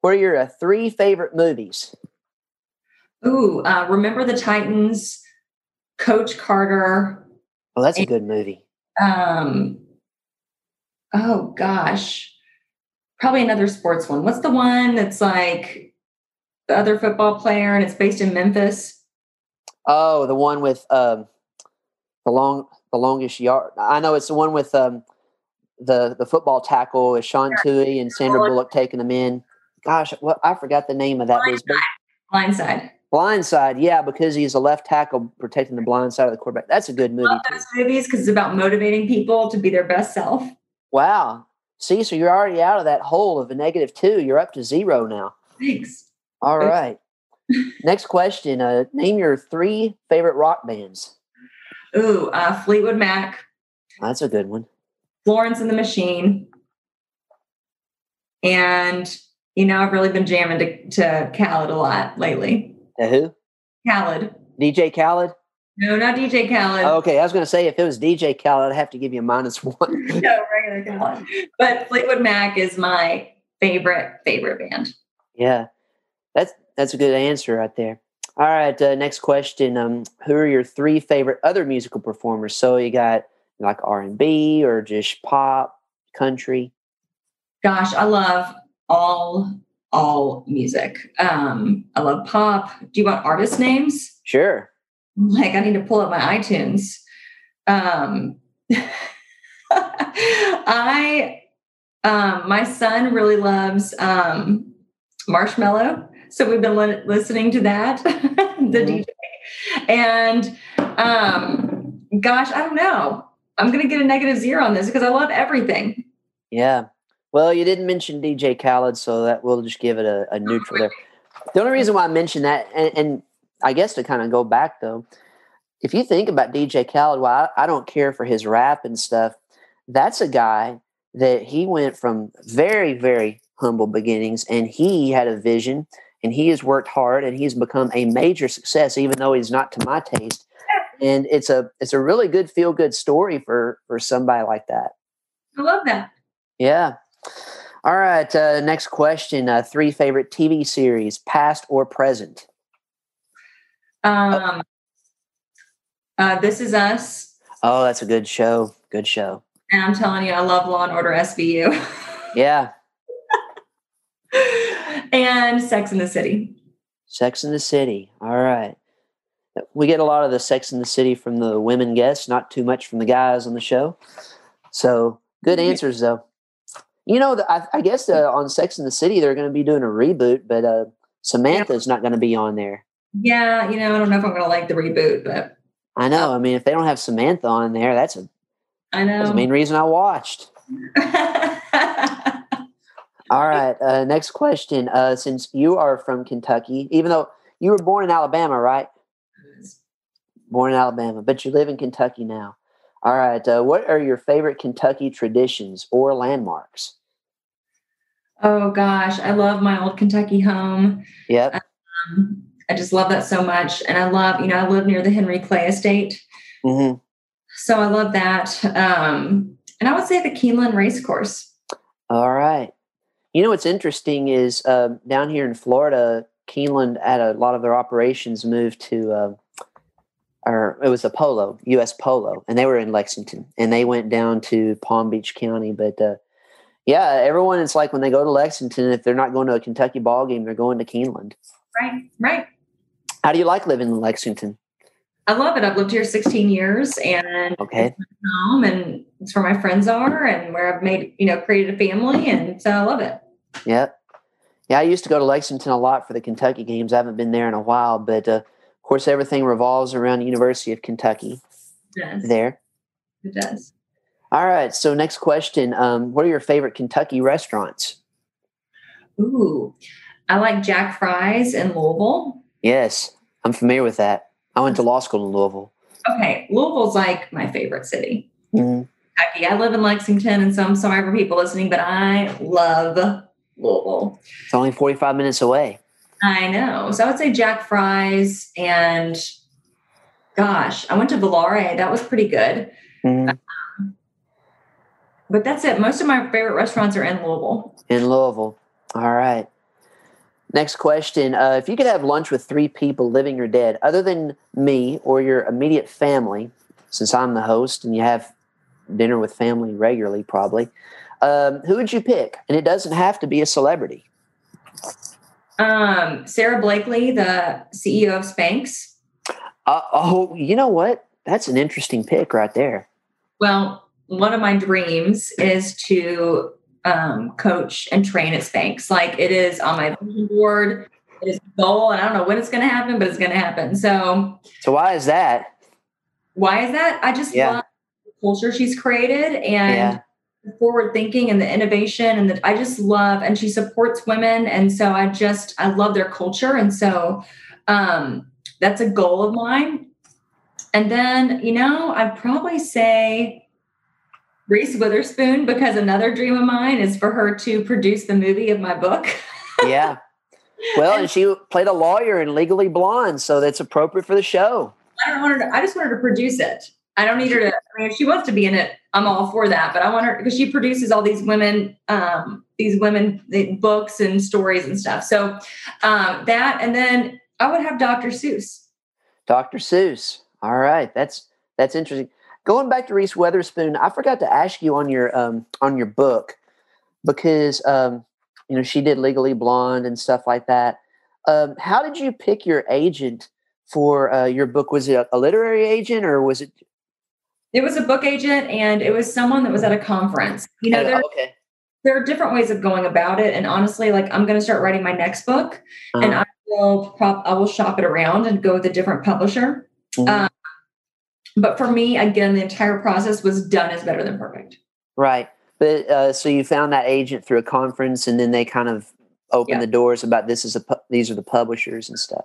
what are your uh, three favorite movies? Ooh, uh, Remember the Titans, Coach Carter. Oh, that's a good movie. Um, oh gosh, probably another sports one. What's the one that's like the other football player and it's based in Memphis? Oh, the one with um, the long, the longest yard. I know it's the one with um, the the football tackle is Sean Tuohy and Sandra Bullock taking them in. Gosh, what I forgot the name of that. Blindside. Blindside. Blindside, yeah, because he's a left tackle protecting the blind side of the quarterback. That's a good movie. I love those movies because it's about motivating people to be their best self. Wow. See, so you're already out of that hole of a negative two. You're up to zero now. Thanks. All right. Next question. Uh, name your three favorite rock bands. Ooh, uh, Fleetwood Mac. That's a good one. Florence and the Machine. And, you know, I've really been jamming to, to Khalid a lot lately. To who? Khalid. DJ Khaled? No, not DJ Khaled. Okay, I was going to say if it was DJ Khaled, I'd have to give you a minus one. no, regular Khalid. But Fleetwood Mac is my favorite favorite band. Yeah, that's that's a good answer right there. All right, uh, next question. Um, who are your three favorite other musical performers? So you got like R and B or just pop, country. Gosh, I love all all music. Um, I love pop. Do you want artist names? Sure. Like I need to pull up my iTunes. Um, I um, my son really loves um, Marshmello, so we've been li- listening to that, the Mhm. DJ. And um, gosh, I don't know. I'm gonna get a negative zero on this because I love everything. Yeah. Well, you didn't mention DJ Khaled, so that we'll just give it a, a neutral there. The only reason why I mentioned that, and, and I guess to kind of go back though, if you think about DJ Khaled, well, I, I don't care for his rap and stuff. That's a guy that he went from very, very humble beginnings, and he had a vision, and he has worked hard, and he's become a major success, even though he's not to my taste. And it's a it's a really good feel good story for for somebody like that. I love that. Yeah. All right. Uh, next question. Uh, three favorite TV series, past or present? Um, uh, this is us, Oh, that's a good show. Good show. and I'm telling you, I love Law and Order SVU Yeah. and Sex in the City. Sex in the City. All right. We get a lot of the Sex in the City from the women guests, not too much from the guys on the show. So good Mhm. answers, though. You know, the, I, I guess uh, on Sex in the City, they're going to be doing a reboot, but uh, Samantha's not going to be on there. Yeah, you know, I don't know if I'm going to like the reboot, but I know. I mean, if they don't have Samantha on there, that's, a, I that's the main reason I watched. All right. Uh, next question. Uh, since you are from Kentucky, even though you were born in Alabama, right? Born in Alabama, but you live in Kentucky now. All right. Uh, what are your favorite Kentucky traditions or landmarks? oh gosh, I love my old Kentucky home. Yep. Um, I just love that so much, and I love, you know, I live near the Henry Clay Estate, hmm so I love that. Um, and I would say the Keeneland Racecourse. All right. You know what's interesting is uh, down here in Florida, Keeneland had a lot of their operations moved to, uh, or it was a Polo, U.S. Polo, and they were in Lexington, and they went down to Palm Beach County. But uh, yeah, everyone, it's like when they go to Lexington, if they're not going to a Kentucky ball game, they're going to Keeneland. Right, right. How do you like living in Lexington? I love it. I've lived here 16 years, and Okay. home and it's where my friends are and where I've made, you know, created a family. And so I love it. Yep. Yeah, I used to go to Lexington a lot for the Kentucky games. I haven't been there in a while, but uh, course, everything revolves around University of Kentucky It does. there. It does. All right. So next question: um, What are your favorite Kentucky restaurants? Ooh, I like Jack Fry's in Louisville. Yes, I'm familiar with that. I went to law school in Louisville. Okay, Louisville's like my favorite city. Mhm. Kentucky. I live in Lexington, and so I'm sorry for people listening, but I love Louisville. It's only 45 minutes away. I know. So I would say Jack Fry's and gosh, I went to Volare. That was pretty good. Mhm. But that's it. Most of my favorite restaurants are in Louisville. In Louisville. All right. Next question: uh, If you could have lunch with three people, living or dead, other than me or your immediate family, since I'm the host and you have dinner with family regularly, probably, um, who would you pick? And it doesn't have to be a celebrity. Um, Sara Blakely, the CEO of Spanx. Uh, oh, you know what? That's an interesting pick right there. Well, one of my dreams is to um, coach and train at Spanx. Like it is on my board. It is a goal, and I don't know when it's going to happen, but it's going to happen. So, So why is that? why is that? I just Yeah. love the culture she's created and Yeah. Forward thinking and the innovation, and that I just love. And she supports women, and so I just I love their culture, and so um, that's a goal of mine. And then, you know, I'd probably say Reese Witherspoon because another dream of mine is for her to produce the movie of my book. Yeah. Well, and she played a lawyer in Legally Blonde, so that's appropriate for the show. I don't want her to, I just want her to produce it. I don't need her to, I mean, if she wants to be in it, I'm all for that. But I want her because she produces all these women, um, these women the books and stories and stuff. So um, that, and then I would have Dr. Seuss. Dr. Seuss. All right. That's that's interesting. Going back to Reese Witherspoon, I forgot to ask you on your um on your book because um you know she did Legally Blonde and stuff like that. Um, how did you pick your agent for uh, your book? Was it a, a literary agent or was it It was a book agent and it was someone that was at a conference. You know, Uh, there, okay. there are different ways of going about it. And honestly, like I'm going to start writing my next book and Uh-huh. I will prop, I will shop it around and go with a different publisher. Mhm. Um, but for me, again, the entire process was done is better than perfect. Right. But uh, so you found that agent through a conference, and then they kind of opened Yeah. the doors about this is a pu- these are the publishers and stuff.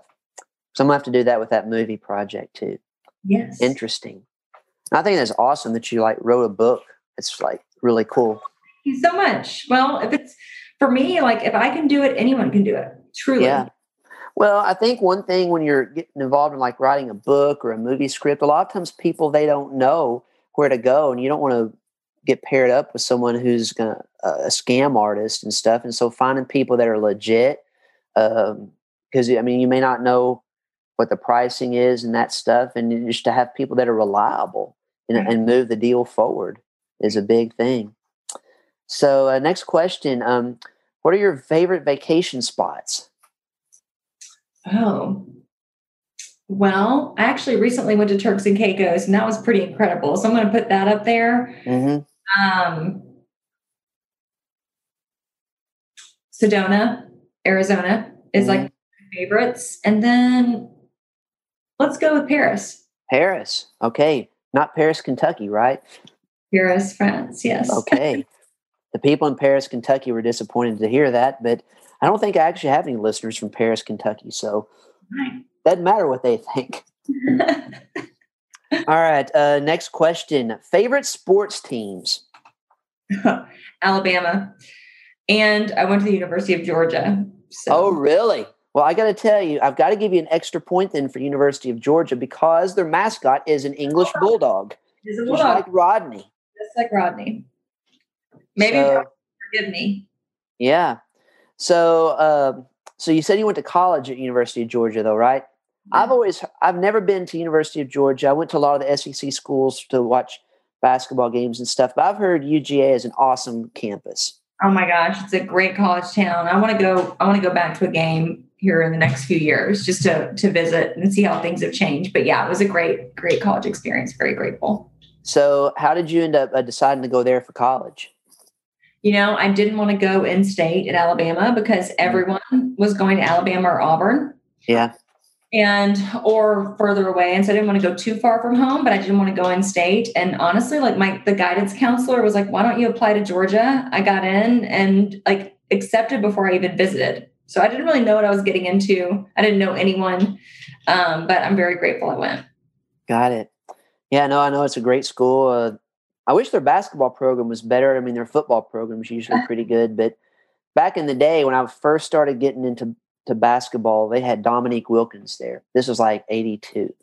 So I'm gonna have to do that with that movie project too. Yes. Interesting. I think that's awesome that you like wrote a book. It's like really cool. Thank you so much. Well, if it's for me, like if I can do it, anyone can do it. Truly. Yeah. Well, I think one thing when you're getting involved in like writing a book or a movie script, a lot of times people they don't know where to go, and you don't want to get paired up with someone who's gonna uh, a scam artist and stuff. And so finding people that are legit, because I mean, you may not know what the pricing is and that stuff, and just to have people that are reliable and, Mhm. and move the deal forward is a big thing. So, uh, next question: um, What are your favorite vacation spots? Oh. Well, I actually recently went to Turks and Caicos, and that was pretty incredible. So I'm going to put that up there. Mm-hmm. Um, Sedona, Arizona is like my favorites. And then let's go with Paris. Paris. Okay. Not Paris, Kentucky, right? Paris, France. Yes. Okay. the people in Paris, Kentucky were disappointed to hear that, but I don't think I actually have any listeners from Paris, Kentucky. So Right. doesn't matter what they think. All right. Uh, next question. Favorite sports teams? Alabama. And I went to the University of Georgia. So Oh, really? Well, I got to tell you, I've got to give you an extra point then for University of Georgia because their mascot is an English bulldog, He's a just like Rodney. just like Rodney. Maybe So- forgive me. Yeah. So, um, so you said you went to college at University of Georgia, though, right? I've always, I've never been to University of Georgia. I went to a lot of the SEC schools to watch basketball games and stuff. But I've heard UGA is an awesome campus. Oh my gosh, it's a great college town. I want to go. I want to go back to a game here in the next few years just to to visit and see how things have changed. But yeah, it was a great great college experience. Very grateful. So, how did you end up uh, deciding to go there for college? You know, I didn't want to go in state at Alabama because everyone was going to Alabama or Auburn Yeah. and or further away. And so I didn't want to go too far from home, but I didn't want to go in state. And honestly, like my the guidance counselor was like, why don't you apply to Georgia? I got in and like accepted before I even visited. So I didn't really know what I was getting into. I didn't know anyone. Um, but I'm very grateful I went. Got it. Yeah, no, I know it's a great school. Uh, I wish their basketball program was better. I mean, their football program is usually pretty good, but back in the day when I first started getting into to basketball, they had Dominique Wilkins there. This was like '82,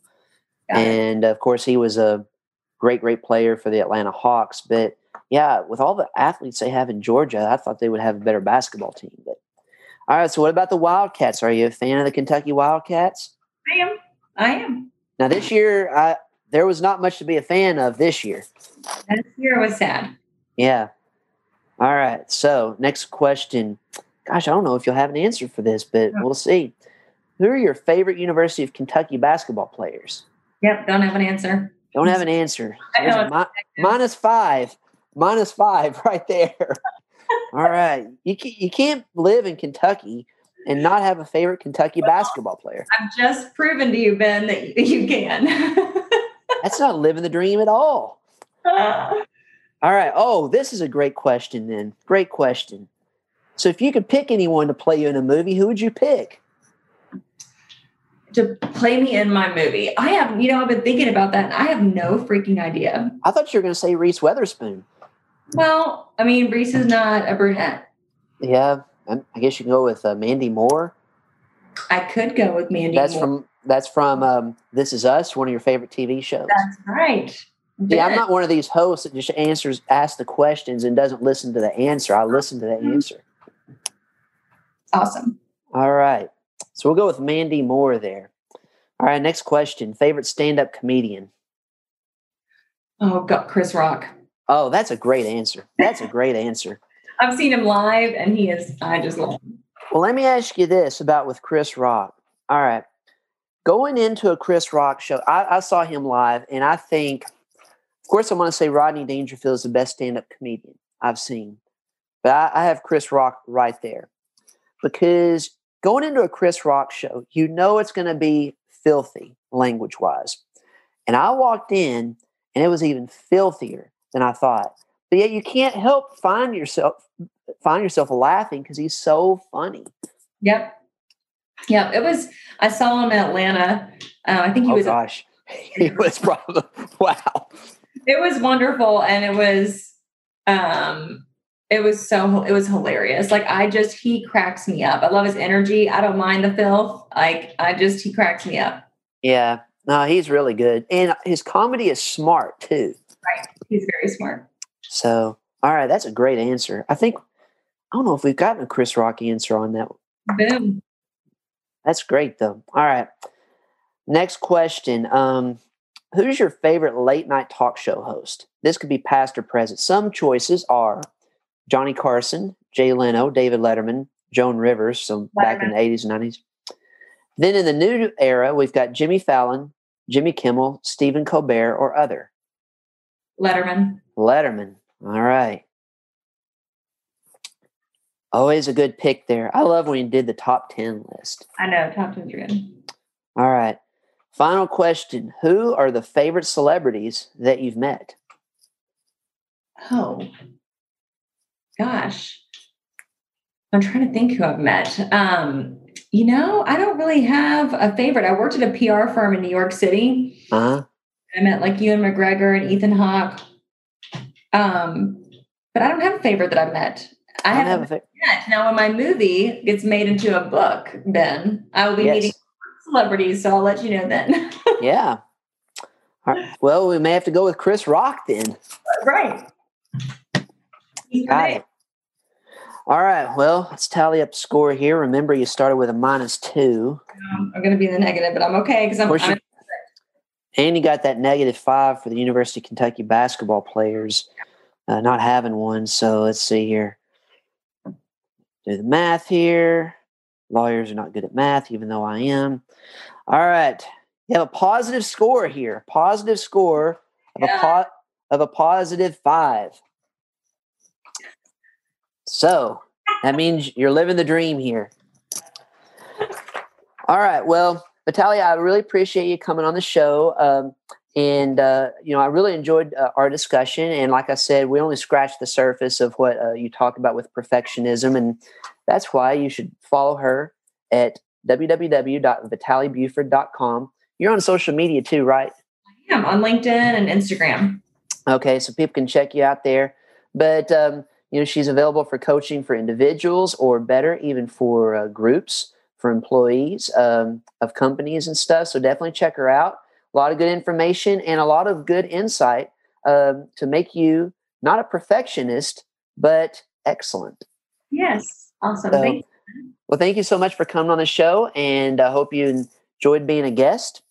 and of course, he was a great, great player for the Atlanta Hawks. But yeah, with all the athletes they have in Georgia, I thought they would have a better basketball team. But all right, so what about the Wildcats? Are you a fan of the Kentucky Wildcats? I am. I am. Now, this year, I, there was not much to be a fan of this year. This year was sad. Yeah. All right. So, next question. Gosh, I don't know if you'll have an answer for this, but we'll see. Who are your favorite University of Kentucky basketball players? Yep. Don't have an answer. Don't have an answer. I know mi- minus five. Minus five right there. All right. You, ca- you can't live in Kentucky and not have a favorite Kentucky basketball player. I've just proven to you, Ben, that you can. That's not living the dream at all. Ah. All right. Oh, this is a great question then. Great question. So if you could pick anyone to play you in a movie, who would you pick? to play me in my movie. I have, you know, I've been thinking about that and I have no freaking idea. I thought you were going to say Reese Witherspoon. Well, I mean, Reese is not a brunette. Yeah, I guess you can go with uh, Mandy Moore. I could go with Mandy That's Moore. from That's from um, This Is Us, one of your favorite TV shows. That's right. Yeah, I'm not one of these hosts that just answers, asks the questions, and doesn't listen to the answer. I listen to the Mhm. answer. Awesome. All right. So we'll go with Mandy Moore there. All right. Next question. Favorite stand-up comedian? Oh, God, Chris Rock. Oh, that's a great answer. That's a great answer. I've seen him live, and he is. I just love him. Well, let me ask you this about with Chris Rock. All right. Going into a Chris Rock show, I, I saw him live, and I think, of course, I want to say Rodney Dangerfield is the best stand up comedian I've seen. But I, I have Chris Rock right there because going into a Chris Rock show, you know it's going to be filthy language wise. And I walked in, and it was even filthier than I thought. But yet, you can't help find yourself find yourself laughing because he's so funny. Yep. Yep. It was. I saw him in Atlanta. Uh, I think he oh was. gosh, he was probably wow. It was wonderful, and it was. Um, it was so. It was hilarious. Like I just, he cracks me up. I love his energy. I don't mind the filth. Like I just, he cracks me up. Yeah, no, he's really good, and his comedy is smart too. He's very smart. So, all right, that's a great answer. I think I don't know if we've gotten a Chris Rock answer on that. Boom. That's great though. All right, next question. Um, who's your favorite late night talk show host? This could be past or present. Some choices are Johnny Carson, Jay Leno, David Letterman, Joan Rivers. So back in the eighties and nineties. Then in the new era, we've got Jimmy Fallon, Jimmy Kimmel, Stephen Colbert, or other. Letterman. Letterman. All right. Always a good pick there. I love when you did the top 10 list. I know. Top tens are good. All right. Final question Who are the favorite celebrities that you've met? Oh, gosh. I'm trying to think who I've met. Um, you know, I don't really have a favorite. I worked at a PR firm in New York City. Uh huh. I met like Ewan McGregor and Ethan Hawke. Um, but I don't have a favorite that I've met. I, I don't have have a fa- yet. Now, when my movie gets made into a book, Ben, I will be Yes. meeting celebrities. So I'll let you know then. Yeah. All right. Well, we may have to go with Chris Rock then. right. He's Got right. it. All right. Well, let's tally up score here. Remember, you started with a minus two. Um, I'm going to be in the negative, but I'm okay because I'm and you got that negative five for the University of Kentucky basketball players uh, not having one. So let's see here. Do the math here. Lawyers are not good at math, even though I am. All right. You have a positive score here. Positive score of a Yeah. po- of a positive five. So that means you're living the dream here. All right. Well, Natalia, I really appreciate you coming on the show. Um, and, uh, you know, I really enjoyed uh, our discussion. And like I said, we only scratched the surface of what uh, you talk about with perfectionism. And that's why you should follow her at www.vitalebuford.com. You're on social media too, right? I'm on LinkedIn and Instagram. Okay, so people can check you out there. But um, you know, she's available for coaching for individuals, or better, even for uh, groups, for employees um, of companies and stuff. So definitely check her out. A lot of good information and a lot of good insight um, to make you not a perfectionist, but excellent. Yes. Awesome. So- Thank Well, thank you so much for coming on the show, and I hope you enjoyed being a guest.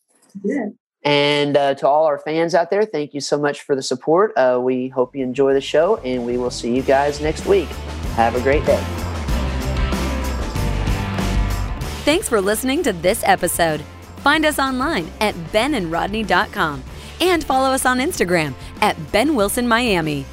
you. And uh, to all our fans out there, thank you so much for the support. Uh, we hope you enjoy the show, and we will see you guys next week. Have a great day. Thanks for listening to this episode. Find us online at benandrodney.com and follow us on Instagram at Ben Wilson Miami.